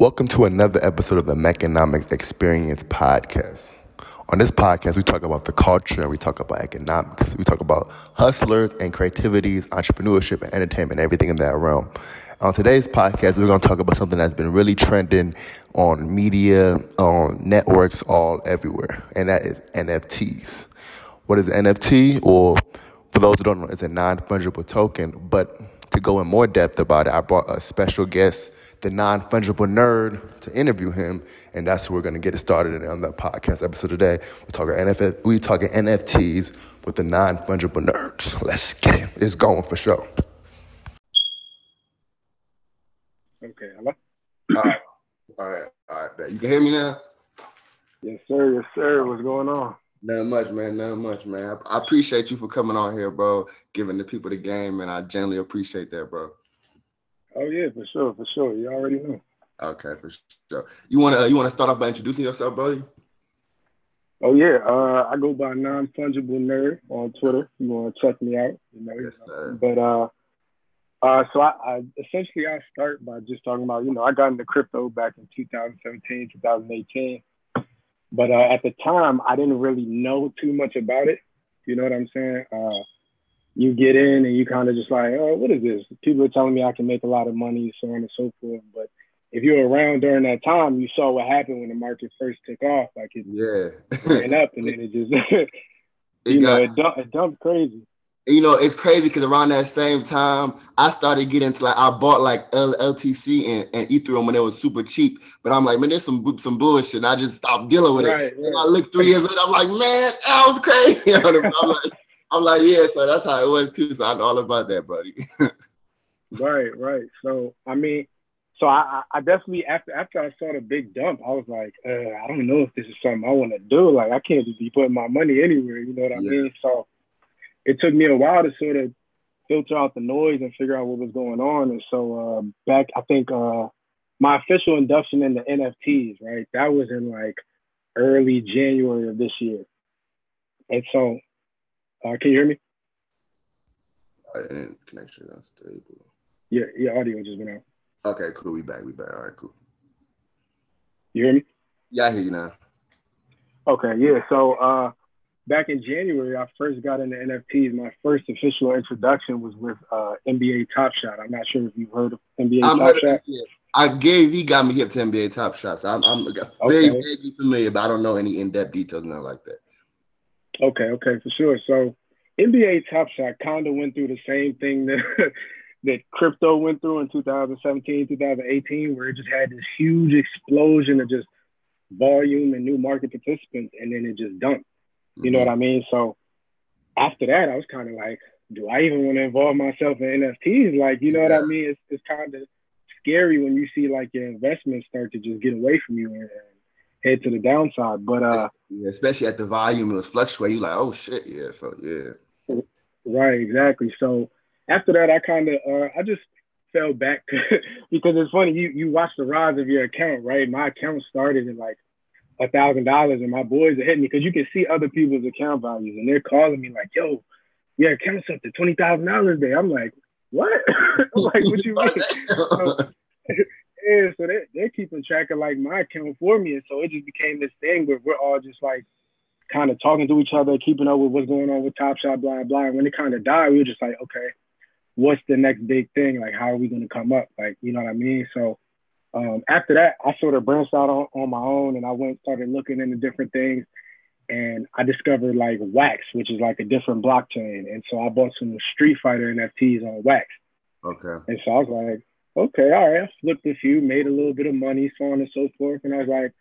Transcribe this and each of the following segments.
Welcome to another episode of the Mekanomics Experience Podcast. On this podcast, we talk about the culture, we talk about economics, we talk about hustlers and creativities, entrepreneurship and entertainment, everything in that realm. On today's podcast, we're going to talk about something that's been really trending on media, on networks, all everywhere, and that is NFTs. What is NFT? Or for those who don't know, it's a non fungible token. But to go in more depth about it, I brought a special guest the non fungible nerd to interview him, and that's who we're going to get it started in on the podcast episode today. We're talking NF- we talking NFTs with the non fungible nerds. Let's get it. It's going for sure. Okay, hello. All right, all right, all right. You can hear me now. Yes, sir. Yes, sir. What's going on? Not much, man. Not much, man. I, I appreciate you for coming on here, bro. Giving the people the game, and I genuinely appreciate that, bro. Oh yeah, for sure, for sure. You already know. Okay, for sure. You wanna you wanna start off by introducing yourself, buddy? Oh yeah, uh, I go by non fungible nerd on Twitter. You wanna check me out? You know. Yes, sir. But uh, uh, so I, I essentially I start by just talking about you know I got into crypto back in 2017, 2018. But uh, at the time, I didn't really know too much about it. You know what I'm saying? Uh, you get in and you kind of just like, oh, what is this? People are telling me I can make a lot of money, so on and so forth. But if you're around during that time, you saw what happened when the market first took off. Like it Yeah. went up and then it just, It you know, it, dump, it dumped crazy. you know, it's crazy because around that same time, I started getting into like I bought like L- LTC and, and Ethereum when it was super cheap. But I'm like, man, there's some some bullshit. And I just stopped dealing with Right, it. And I right. look three years later, I'm like, man, that was crazy. I'm like, I'm like, yeah. So that's how it was too. So I know all about that, buddy. Right, right. So I mean, so I, I definitely after after I saw the big dump, I was like, uh, I don't know if this is something I want to do. Like I can't just be putting my money anywhere. You know what I Yeah. mean? So it took me a while to sort of filter out the noise and figure out what was going on. And so uh, back, I think uh, my official induction into NFTs, right? That was in like early January of this year. And so, uh, can you hear me? and connection is unstable. Yeah, your audio just went out. Okay, cool. We back. We back. All right, cool. You hear me? Yeah, I hear you now. Okay, yeah. So uh, back in January, I first got into NFTs. My first official introduction was with uh, NBA Top Shot. I'm not sure if you've heard of NBA I'm Top Shot. yeah. I Gary Vee got me hip to NBA Top Shots. I'm, I'm very Okay. vaguely familiar, but I don't know any in depth details, nothing like that. Okay, okay, for sure. So NBA Top Shot kind of went through the same thing that that crypto went through in 2017, 2018, where it just had this huge explosion of just volume and new market participants, and then it just dumped. You know mm-hmm. what I mean? So after that, I was kind of like, do I even want to involve myself in NFTs? Like, you know what I mean? It's, it's kind of scary when you see like your investments start to just get away from you and head to the downside. But uh, Yeah, especially at the volume it was fluctuating. You like, oh shit, yeah. So yeah. right, exactly. So after that, I kind of uh, I just fell back because it's funny. You you watch the rise of your account, right? My account started at like a thousand dollars, and my boys are hitting me because you can see other people's account values, and they're calling me like, "Yo, your account's up to twenty thousand dollars there." I'm like, "What?" I'm like, "What you mean?" So they they're keeping track of like my account for me, and so it just became this thing where we're all just like kind of talking to each other, keeping up with what's going on with Top Shot, blah blah. And when it kind of died, we were just like, okay, what's the next big thing? Like, how are we going to come up? Like, you know what I mean? So um, after that, I sort of branched out on, on my own, and I went started looking into different things, and I discovered like Wax, which is like a different blockchain, and so I bought some Street Fighter NFTs on Wax. okay. And so I was like, okay, all right. I flipped a few, made a little bit of money, so on and so forth. And I was like,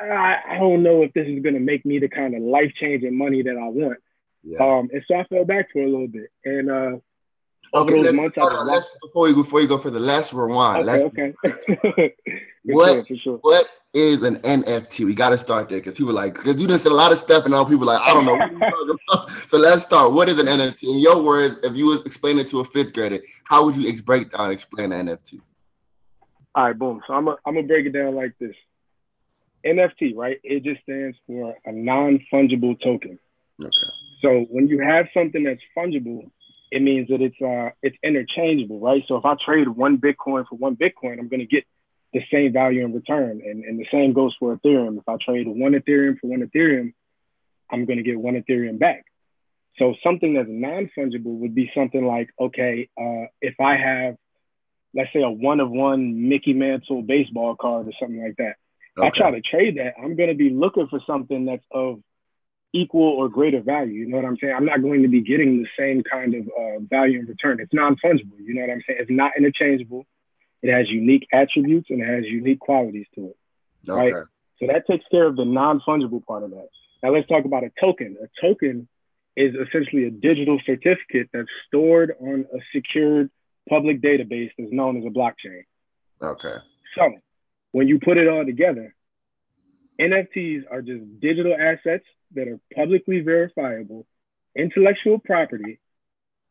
I, I don't know if this is going to make me the kind of life changing money that I want. Yeah. Um, and so I fell back for a little bit. And uh, okay, those let's, months, on, let's before you before you go for the last rewind. okay, okay. What? sure, sure. What is an NFT? We got to start there because people like because you done said a lot of stuff and all people like I don't know. What are you talking about? so let's start. What is an NFT? In your words, if you was explaining it to a fifth grader, how would you ex- break down explain an NFT? All right, boom. So I'm gonna I'm gonna break it down like this. NFT, right? It just stands for a non fungible token. Okay. So when you have something that's fungible, it means that it's uh it's interchangeable, right? So if I trade one Bitcoin for one Bitcoin, I'm gonna get the same value in return. And, and the same goes for Ethereum. If I trade one Ethereum for one Ethereum, I'm going to get one Ethereum back. So something that's non-fungible would be something like, okay, uh, if I have, let's say a one of one Mickey Mantle baseball card or something like that, okay. I try to trade that, I'm going to be looking for something that's of equal or greater value. You know what I'm saying? I'm not going to be getting the same kind of uh, value in return. It's non-fungible. You know what I'm saying? It's not interchangeable. It has unique attributes and it has unique qualities to it. Okay. Right. So that takes care of the non-fungible part of that. Now let's talk about a token. A token is essentially a digital certificate that's stored on a secured public database that's known as a blockchain. Okay. So when you put it all together, NFTs are just digital assets that are publicly verifiable intellectual property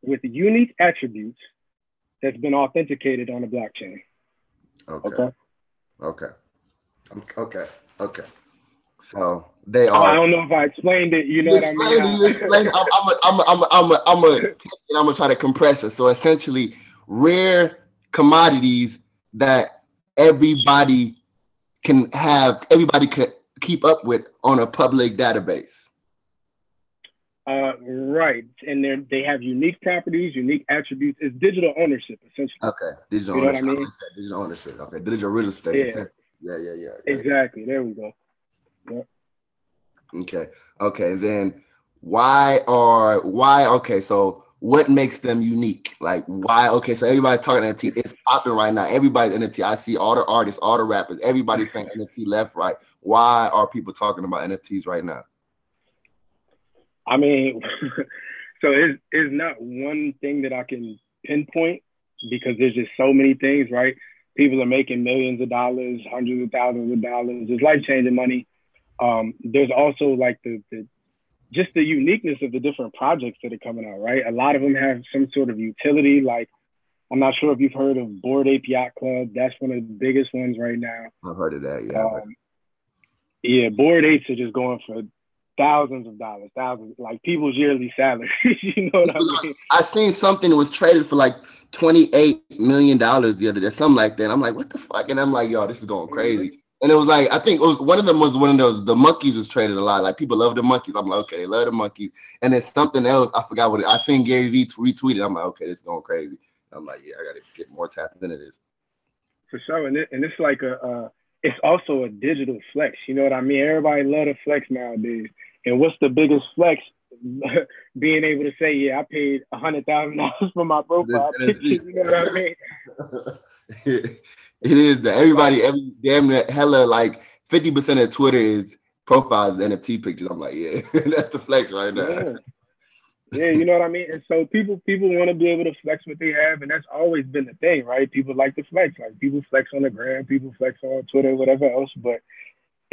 with unique attributes that's been authenticated on the blockchain. Okay. Okay. Okay. Okay. okay. So they are. I don't know if I explained it. You know what I mean? You explained. I'm. I'm. A, I'm. A, I'm. A, I'm. A, I'm. A, I'm gonna try to compress it. So essentially, rare commodities that everybody can have. Everybody can keep up with on a public database. Uh, right, and they they have unique properties, unique attributes. It's digital ownership, essentially. Okay, digital you know ownership. What I mean? Digital ownership. Okay, digital real estate. Yeah. yeah, yeah, yeah. Exactly. There we go. Okay. Okay. Then why are why okay, so what makes them unique? Like why okay, so everybody's talking NFT. It's popping right now. Everybody's NFT. I see all the artists, all the rappers, everybody's saying NFT left, right. Why are people talking about NFTs right now? I mean, so it's, it's not one thing that I can pinpoint because there's just so many things, right? People are making millions of dollars, hundreds of thousands of dollars. It's life changing money. Um, there's also like the, the just the uniqueness of the different projects that are coming out, right? A lot of them have some sort of utility. Like, I'm not sure if you've heard of Bored Ape Yacht Club. That's one of the biggest ones right now. I've heard of that. Yeah. Um, yeah, Bored Apes are just going for thousands of dollars, thousands, like people's yearly salary. you know what I mean? I seen something that was traded for like twenty eight million dollars the other day, something like that. I'm like, what the fuck? And I'm like, yo, this is going crazy. And it was like I think it was one of them was one of those the monkeys was traded a lot. Like people love the monkeys. I'm like, okay, they love the monkeys. And then something else, I forgot what it, I seen Gary Vee retweeted. I'm like, okay, this is going crazy. I'm like, yeah, I gotta get more tapped than it is. For sure. And, it, and it's like a uh, it's also a digital flex. You know what I mean? Everybody love to flex nowadays. And what's the biggest flex? Being able to say, yeah, I paid a hundred thousand dollars for my profile picture. You know what I mean? It is that everybody, every damn hella like fifty percent of Twitter is profiles NFT pictures. I'm like, yeah, that's the flex right now. Yeah. yeah, you know what I mean. And so people people want to be able to flex what they have, and that's always been the thing, right? People like to flex. Like people flex on the gram, people flex on Twitter, whatever else. But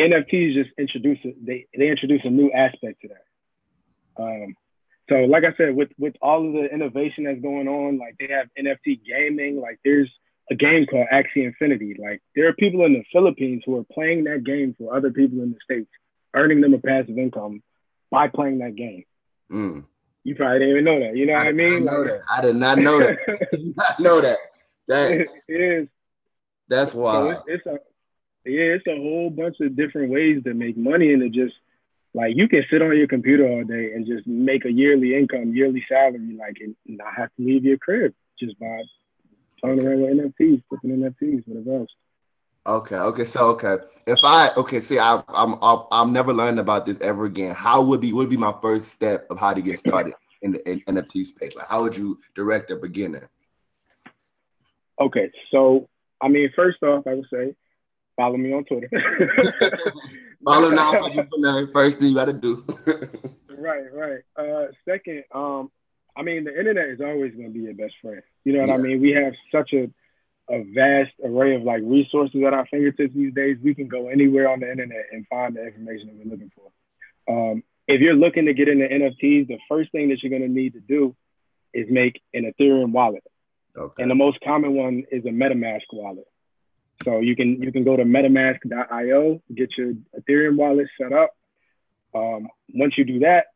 NFTs just introduce it. They they introduce a new aspect to that. Um, so like I said, with with all of the innovation that's going on, like they have NFT gaming, like there's a game called Axie Infinity. Like there are people in the Philippines who are playing that game for other people in the states, earning them a passive income by playing that game. Mm. You probably didn't even know that. You know I what I mean? Know like, I did not know that. I did not know that. That it is. That's why. So it's, it's, a yeah, it's a whole bunch of different ways to make money, and it just like you can sit on your computer all day and just make a yearly income, yearly salary, like and not have to leave your crib just by playing around with NFTs, flipping NFTs, whatever else. Okay. Okay. So okay, if I okay, see, I, I'm I'm I'm never learning about this ever again. How would be would be my first step of how to get started in the in NFT space? Like, how would you direct a beginner? Okay, so I mean, first off, I would say follow me on Twitter. follow now, first thing you got to do. right, right. Uh, second, um, I mean, the internet is always going to be your best friend. You know what yeah. I mean? We have such a a vast array of like resources at our fingertips these days. We can go anywhere on the internet and find the information that we're looking for. Um, if you're looking to get into NFTs, the first thing that you're going to need to do is make an Ethereum wallet. Okay. And the most common one is a MetaMask wallet. So you can you can go to MetaMask.io, get your Ethereum wallet set up. Um, once you do that,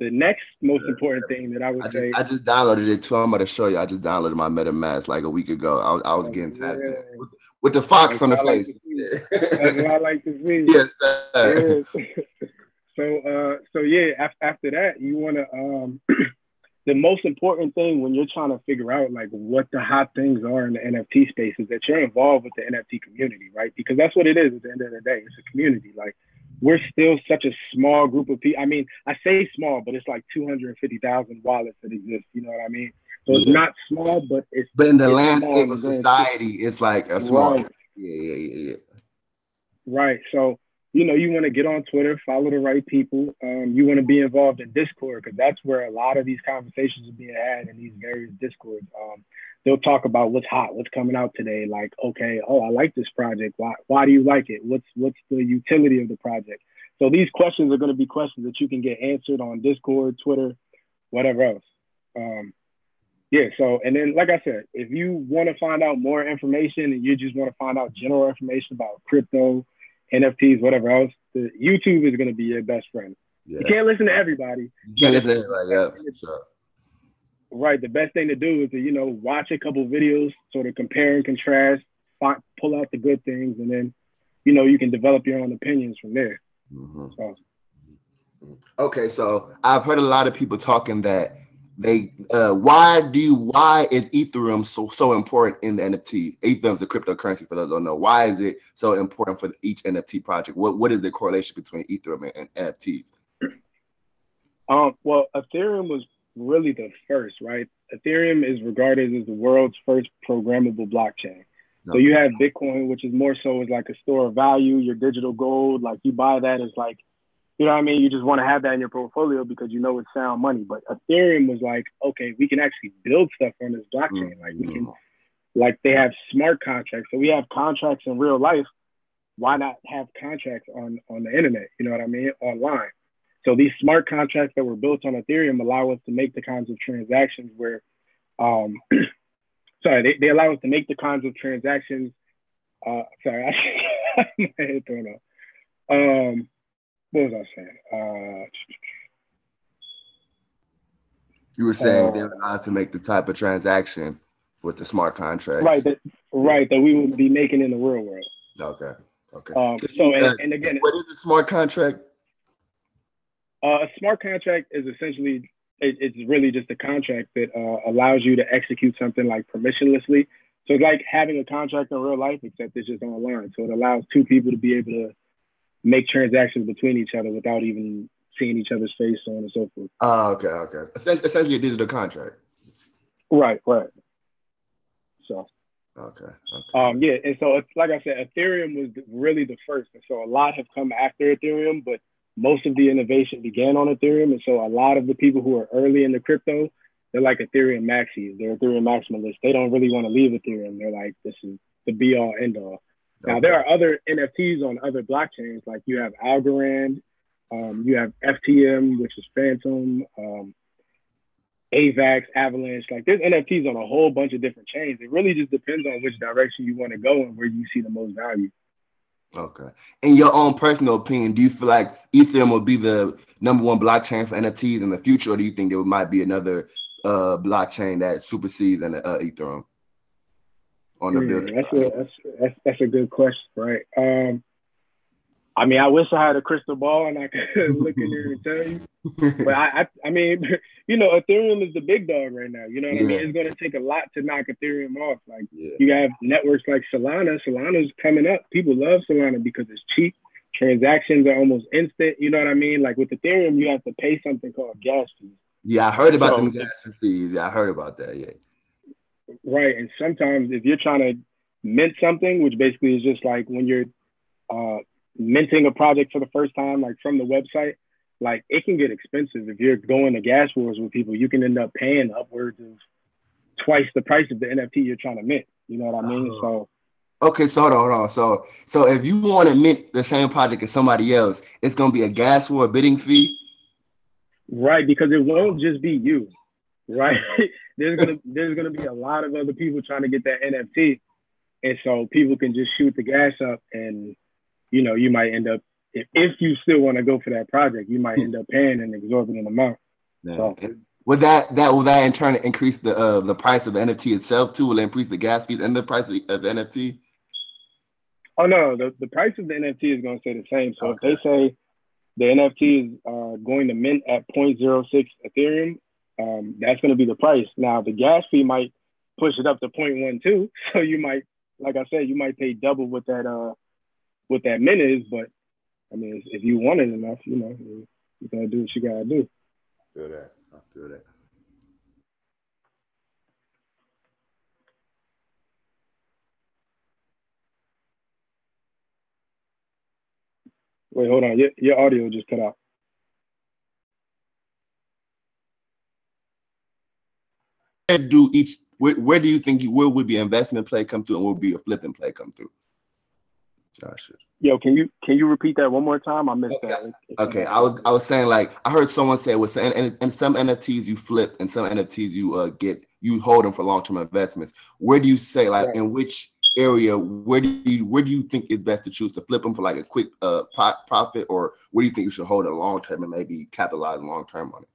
the next most important thing that I would I just, say. I just downloaded it too. I'm about to show you. I just downloaded my MetaMask like a week ago. I was, I was oh, getting tapped yeah. with, with, the fox That's on the face. Like That's what I like to see. yes, sir. so, uh, so yeah. After, after that, you want to. Um, the most important thing when you're trying to figure out like what the hot things are in the NFT space is that you're involved with the NFT community, right? Because that's what it is at the end of the day. It's a community. Like we're still such a small group of people. I mean, I say small, but it's like 250,000 wallets that exist. You know what I mean? So it's not small, but it's. But in the landscape of society, it's like a small. Right. Yeah, yeah, yeah, yeah. Right. So you know, you want to get on Twitter, follow the right people. Um, you want to be involved in Discord because that's where a lot of these conversations are being had in these various Discords. Um, they'll talk about what's hot, what's coming out today. Like, okay, oh, I like this project. Why? Why do you like it? What's what's the utility of the project? So these questions are going to be questions that you can get answered on Discord, Twitter, whatever else. Um, yeah. So, and then, like I said, if you want to find out more information and you just want to find out general information about crypto, NFTs, whatever else, the YouTube is going to be your best friend. Yes. You can't listen to everybody. You can't listen to everybody. Yeah, sure. Right. The best thing to do is to, you know, watch a couple videos, sort of compare and contrast, find, pull out the good things, and then, you know, you can develop your own opinions from there. Mm-hmm. So. Okay, so I've heard a lot of people talking that they uh, why do why is Ethereum so so important in the NFT? Ethereum is a cryptocurrency for those who don't know. Why is it so important for each NFT project? What what is the correlation between Ethereum and, and NFTs? Um, well, Ethereum was really the first, right? Ethereum is regarded as the world's first programmable blockchain. So you have Bitcoin, which is more so as like a store of value, your digital gold. Like you buy that as like, you know what I mean? You just want to have that in your portfolio because you know it's sound money. But Ethereum was like, okay, we can actually build stuff on this blockchain. Mm-hmm. Like we can, like they have smart contracts. So we have contracts in real life. Why not have contracts on on the internet? You know what I mean? Online. So these smart contracts that were built on Ethereum allow us to make the kinds of transactions where, um, sorry, they, they allow us to make the kinds of transactions. Uh, sorry, I, my head thrown off. Um, what was I saying? Uh, you were saying uh, they were allowed to make the type of transaction with the smart contracts, right? That, right, that we would be making in the real world. Okay. Okay. Um, so, and, and, again, what is a smart contract? Uh, a smart contract is essentially it, it's really just a contract that uh, allows you to execute something like permissionlessly. So it's like having a contract in real life, except it's just online. So it allows two people to be able to make transactions between each other without even seeing each other's face, so on and so forth. Oh, okay, okay. Essentially, a digital contract. Right, right. So. Okay. okay. Um, yeah, and so it's like I said, Ethereum was really the first, and so a lot have come after Ethereum, but most of the innovation began on Ethereum. And so a lot of the people who are early in the crypto, they're like Ethereum maxis, they're Ethereum maximalists. They don't really want to leave Ethereum. They're like, this is the be all end all. Now there are other NFTs on other blockchains, like you have Algorand, um, you have FTM, which is Fantom, um, AVAX, Avalanche. Like there's NFTs on a whole bunch of different chains. It really just depends on which direction you want to go and where you see the most value. Okay. In your own personal opinion, do you feel like Ethereum will be the number one blockchain for NFTs in the future, or do you think there might be another uh, blockchain that supersedes an uh, Ethereum on the building? That's a, that's, that's, that's a good question, right? Um, I mean, I wish I had a crystal ball and I could look in there and tell you. But I, I, I, mean, you know, Ethereum is the big dog right now. You know what yeah. I mean? It's going to take a lot to knock Ethereum off. Like yeah. you have networks like Solana. Solana's coming up. People love Solana because it's cheap. Transactions are almost instant. You know what I mean? Like with Ethereum, you have to pay something called gas fees. Yeah, I heard about so, them gas fees. Yeah, I heard about that. Yeah. Right, and sometimes if you're trying to mint something, which basically is just like when you're uh, minting a project for the first time, like from the website, like it can get expensive. If you're going to gas wars with people, you can end up paying upwards of twice the price of the NFT you're trying to mint. You know what I mean? Uh, so okay, so hold on, hold on. So so if you want to mint the same project as somebody else, it's gonna be a gas war bidding fee. Right, because it won't just be you. Right. there's gonna there's gonna be a lot of other people trying to get that NFT. And so people can just shoot the gas up and you know, you might end up if, if you still want to go for that project, you might end up paying an exorbitant amount. So, would that that will that in turn increase the uh, the price of the NFT itself too? Will it increase the gas fees and the price of the, of the NFT? Oh no, the, the price of the NFT is going to stay the same. So okay. if they say the NFT is uh, going to mint at 0.06 Ethereum, um, that's going to be the price. Now the gas fee might push it up to 0.12, so you might, like I said, you might pay double what that uh what that mint is. But I mean, if you want it enough, you know, you gotta do what you gotta do. Feel that. I feel that. Wait, hold on. Your, your audio just cut out. Do each where, where do you think you, where would be investment play come through and where would be a flipping play come through? Josh. Yo, can you can you repeat that one more time? I missed okay. that. Okay, I was I was saying like I heard someone say was saying and, and some NFTs you flip and some NFTs you uh get you hold them for long term investments. Where do you say like right. in which area where do you where do you think it's best to choose to flip them for like a quick uh profit or where do you think you should hold it long term and maybe capitalize long term on it?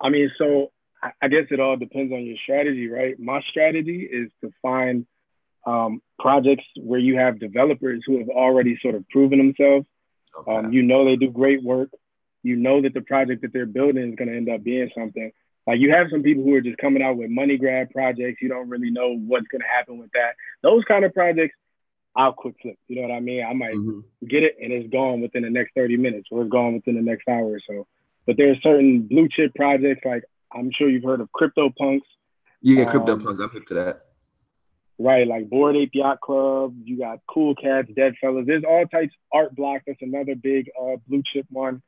I mean, so I guess it all depends on your strategy, right? My strategy is to find um, projects where you have developers who have already sort of proven themselves. Okay. Um, you know they do great work. You know that the project that they're building is going to end up being something. Like you have some people who are just coming out with money grab projects. You don't really know what's going to happen with that. Those kind of projects, I'll quick flip. You know what I mean? I might mm-hmm. get it and it's gone within the next 30 minutes or it's gone within the next hour or so. But there are certain blue chip projects like I'm sure you've heard of CryptoPunks. Yeah, Crypto um, Punks. I'm hip to that. Right, like Bored Ape Yacht Club. You got Cool Cats, Deadfellaz. There's all types. Art Block. That's another big uh, blue chip one.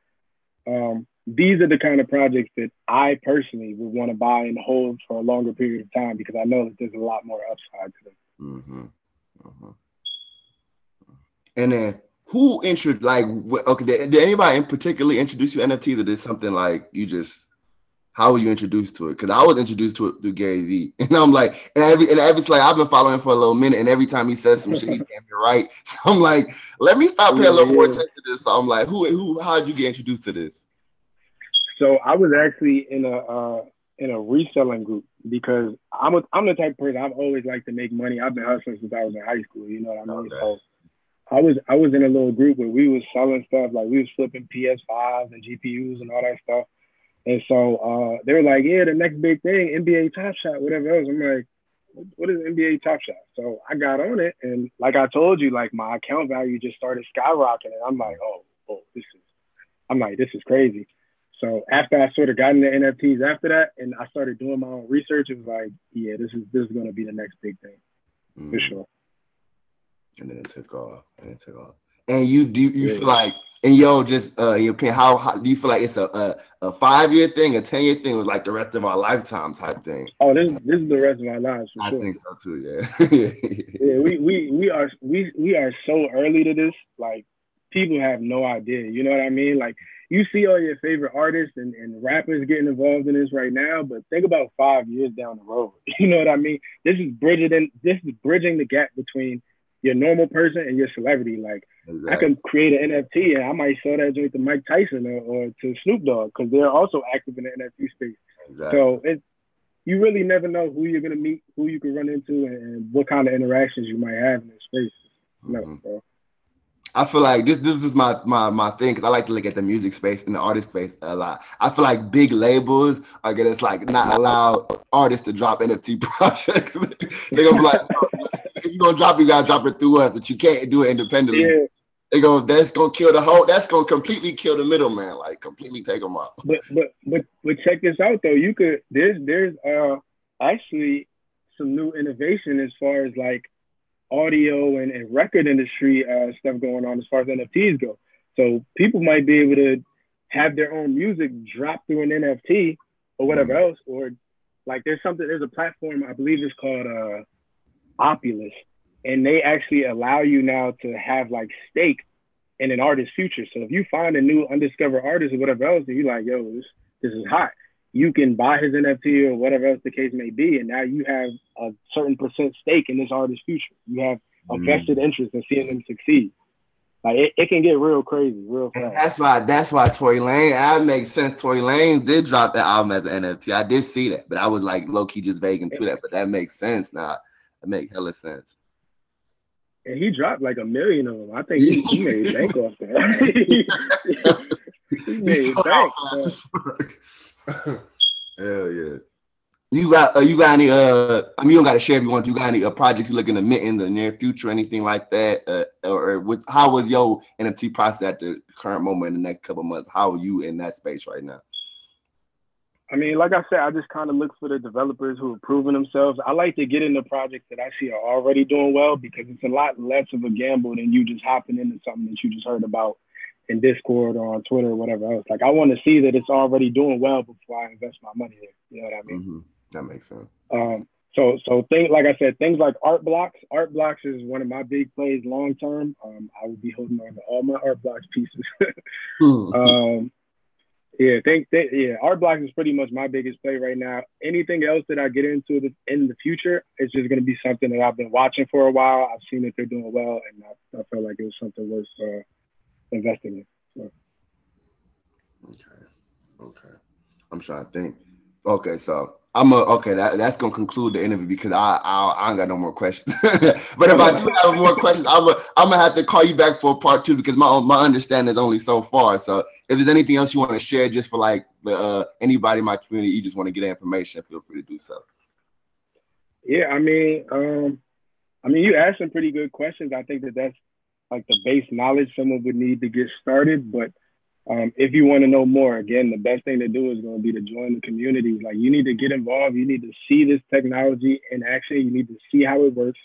Um, these are the kind of projects that I personally would want to buy and hold for a longer period of time because I know that there's a lot more upside to them. Mm-hmm. Mm-hmm. And then who introduced like okay did, did, anybody in particularly introduce you to NFTs or did something like you just how were you introduced to it? Because I was introduced to it through Gary Vee, and I'm like, and every and every like I've been following for a little minute, and every time he says some shit, he can't be right. So I'm like, let me stop paying a little more attention to this. So I'm like, who who how did you get introduced to this? So I was actually in a uh, in a reselling group because I'm a, I'm the type of person I've always liked to make money. I've been hustling since I was in high school. You know what I mean? Okay. So I was I was in a little group where we was selling stuff like we was flipping PS5s and GPUs and all that stuff. And so uh, they were like, yeah, the next big thing, NBA Top Shot, whatever else. I'm like, what is NBA Top Shot? So I got on it, and like I told you, like my account value just started skyrocketing. And I'm like, oh, oh, this is, I'm like, this is crazy. So after I sort of got into NFTs after that, and I started doing my own research, it was like, yeah, this is this is going to be the next big thing mm. for sure. And then it took off, and it took off. And you do you yeah. feel like and yo, just uh, your opinion, how, how do you feel like it's a a, a five year thing, a ten year thing, was like the rest of our lifetime type thing? Oh, this this is the rest of our lives. I sure. think so too. Yeah. yeah, we we we are we we are so early to this. Like people have no idea. You know what I mean? Like you see all your favorite artists and, and rappers getting involved in this right now, but think about five years down the road. You know what I mean? This is bridging this is bridging the gap between your normal person and your celebrity. Like exactly. I can create an NFT and I might sell that joint to Mike Tyson or, or to Snoop Dogg because they're also active in the NFT space. Exactly. So it, you really never know who you're gonna meet, who you can run into, and, and what kind of interactions you might have in this space. Mm-hmm. No, I feel like this this is my my my thing because I like to look at the music space and the artist space a lot. I feel like big labels are gonna like not allow artists to drop NFT projects. They're gonna be like, you're gonna drop, you gotta drop it through us, but you can't do it independently. Yeah. They go, that's gonna kill the whole. That's gonna completely kill the middleman, like completely take them out. But but but but check this out though. You could there's there's uh actually some new innovation as far as like audio and, and record industry uh, stuff going on as far as NFTs go. So people might be able to have their own music drop through an NFT or whatever mm. else, or like there's something there's a platform I believe it's called uh, Opulous, and they actually allow you now to have like stake in an artist's future. So if you find a new undiscovered artist or whatever else, and you're like, yo, this this is hot, you can buy his NFT or whatever else the case may be, and now you have a certain percent stake in this artist's future. You have a mm. vested interest in seeing them succeed. like it, it can get real crazy, real fast. That's why that's why Tory Lanez. That makes sense. Tory Lanez did drop that album as an NFT. I did see that, but I was like low key just vague to that. But that makes sense now. Makes hella sense. And he dropped like a million of them. I think he, he made bank off that. he made bank. Hell yeah. You got uh, you got any uh I mean you don't got to share if you want. You got any uh, projects you looking to mint in the near future, anything like that, uh, or, or what, how was your NFT process at the current moment in the next couple months? How are you in that space right now? I mean, like I said, I just kind of look for the developers who are proving themselves. I like to get into projects that I see are already doing well because it's a lot less of a gamble than you just hopping into something that you just heard about in Discord or on Twitter or whatever else. Like I want to see that it's already doing well before I invest my money there. You know what I mean? Mm-hmm. That makes sense. Um, so so things like I said, things like art blocks. Art blocks is one of my big plays long term. Um, I will be holding on to all my art blocks pieces. hmm. um, yeah, think that yeah, art blocks is pretty much my biggest play right now. Anything else that I get into the, in the future, it's just to be something that I've been watching for a while. I've seen that they're doing well, and I, I felt like it was something worth uh, investing in. So. Okay, okay. I'm trying to think. Okay, so I'm a, okay. That, that's gonna conclude the interview because I I, I ain't got no more questions. but if I do have more questions, I'm a, I'm gonna have to call you back for part two because my my understanding is only so far. So if there's anything else you want to share, just for like uh, anybody in my community, you just want to get information, feel free to do so. Yeah, I mean, um, I mean, you asked some pretty good questions. I think that that's like the base knowledge someone would need to get started, but um, if you want to know more, again, the best thing to do is going to be to join the community. Like you need to get involved. You need to see this technology in action. You need to see how it works,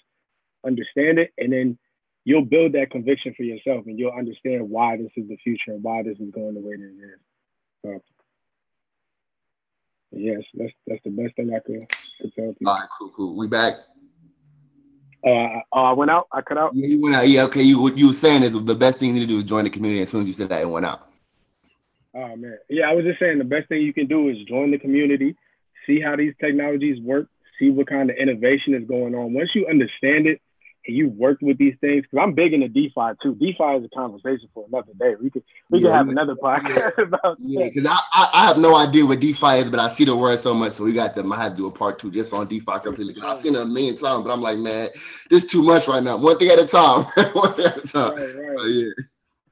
understand it, and then you'll build that conviction for yourself, and you'll understand why this is the future and why this is going the way that it is. So, yes, that's that's the best thing I could, could tell people. All right, cool, cool. We back. Uh, I went out. I cut out. Yeah, you went out. Yeah, okay. You you were saying that the best thing you need to do is join the community. As soon as you said that, it went out. Oh man, yeah, I was just saying the best thing you can do is join the community, see how these technologies work, see what kind of innovation is going on. Once you understand it and you worked with these things, because I'm big into DeFi too. DeFi is a conversation for another day. We could we yeah, could have another podcast yeah. about yeah, because I, I, I have no idea what DeFi is, but I see the word so much, so we got them. I had to do a part two just on DeFi completely. Because I've seen it a million times, but I'm like, man, this too much right now. One thing at a time. One thing at a time. Right, right. yeah,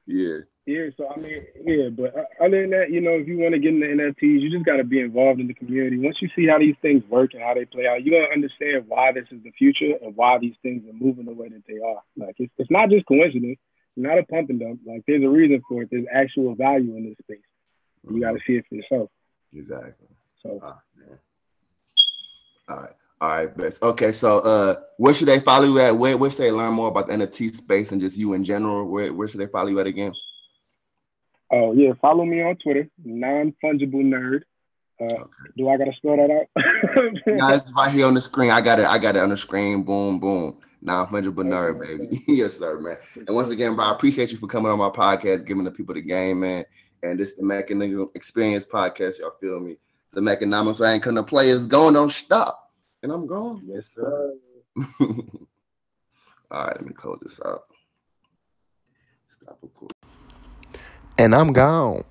yeah. Yeah, so I mean, yeah, but other than that, you know, if you want to get into NFTs, you just got to be involved in the community. Once you see how these things work and how they play out, you're gonna understand why this is the future and why these things are moving the way that they are. Like it's, it's not just coincidence, it's not a pump and dump. Like there's a reason for it. There's actual value in this space. You mm-hmm. got to see it for yourself. Exactly. So. Ah, All right. All right, best. Okay, so uh, where should they follow you at? Where, where should they learn more about the NFT space and just you in general? Where, where should they follow you at again? Oh yeah, follow me on Twitter, non fungible nerd. Uh, okay. Do I gotta spell that out? no, it's right here on the screen. I got it. I got it on the screen. Boom, boom. Non fungible nerd, baby. yes, sir, man. And once again, bro, I appreciate you for coming on my podcast, giving the people the game, man. And this the Mechanism Experience podcast. Y'all feel me? It's The Mekanomics I ain't gonna play It's going. Don't stop. And I'm gone. Yes, sir. All right, let me close this out. Stop and I'm gone.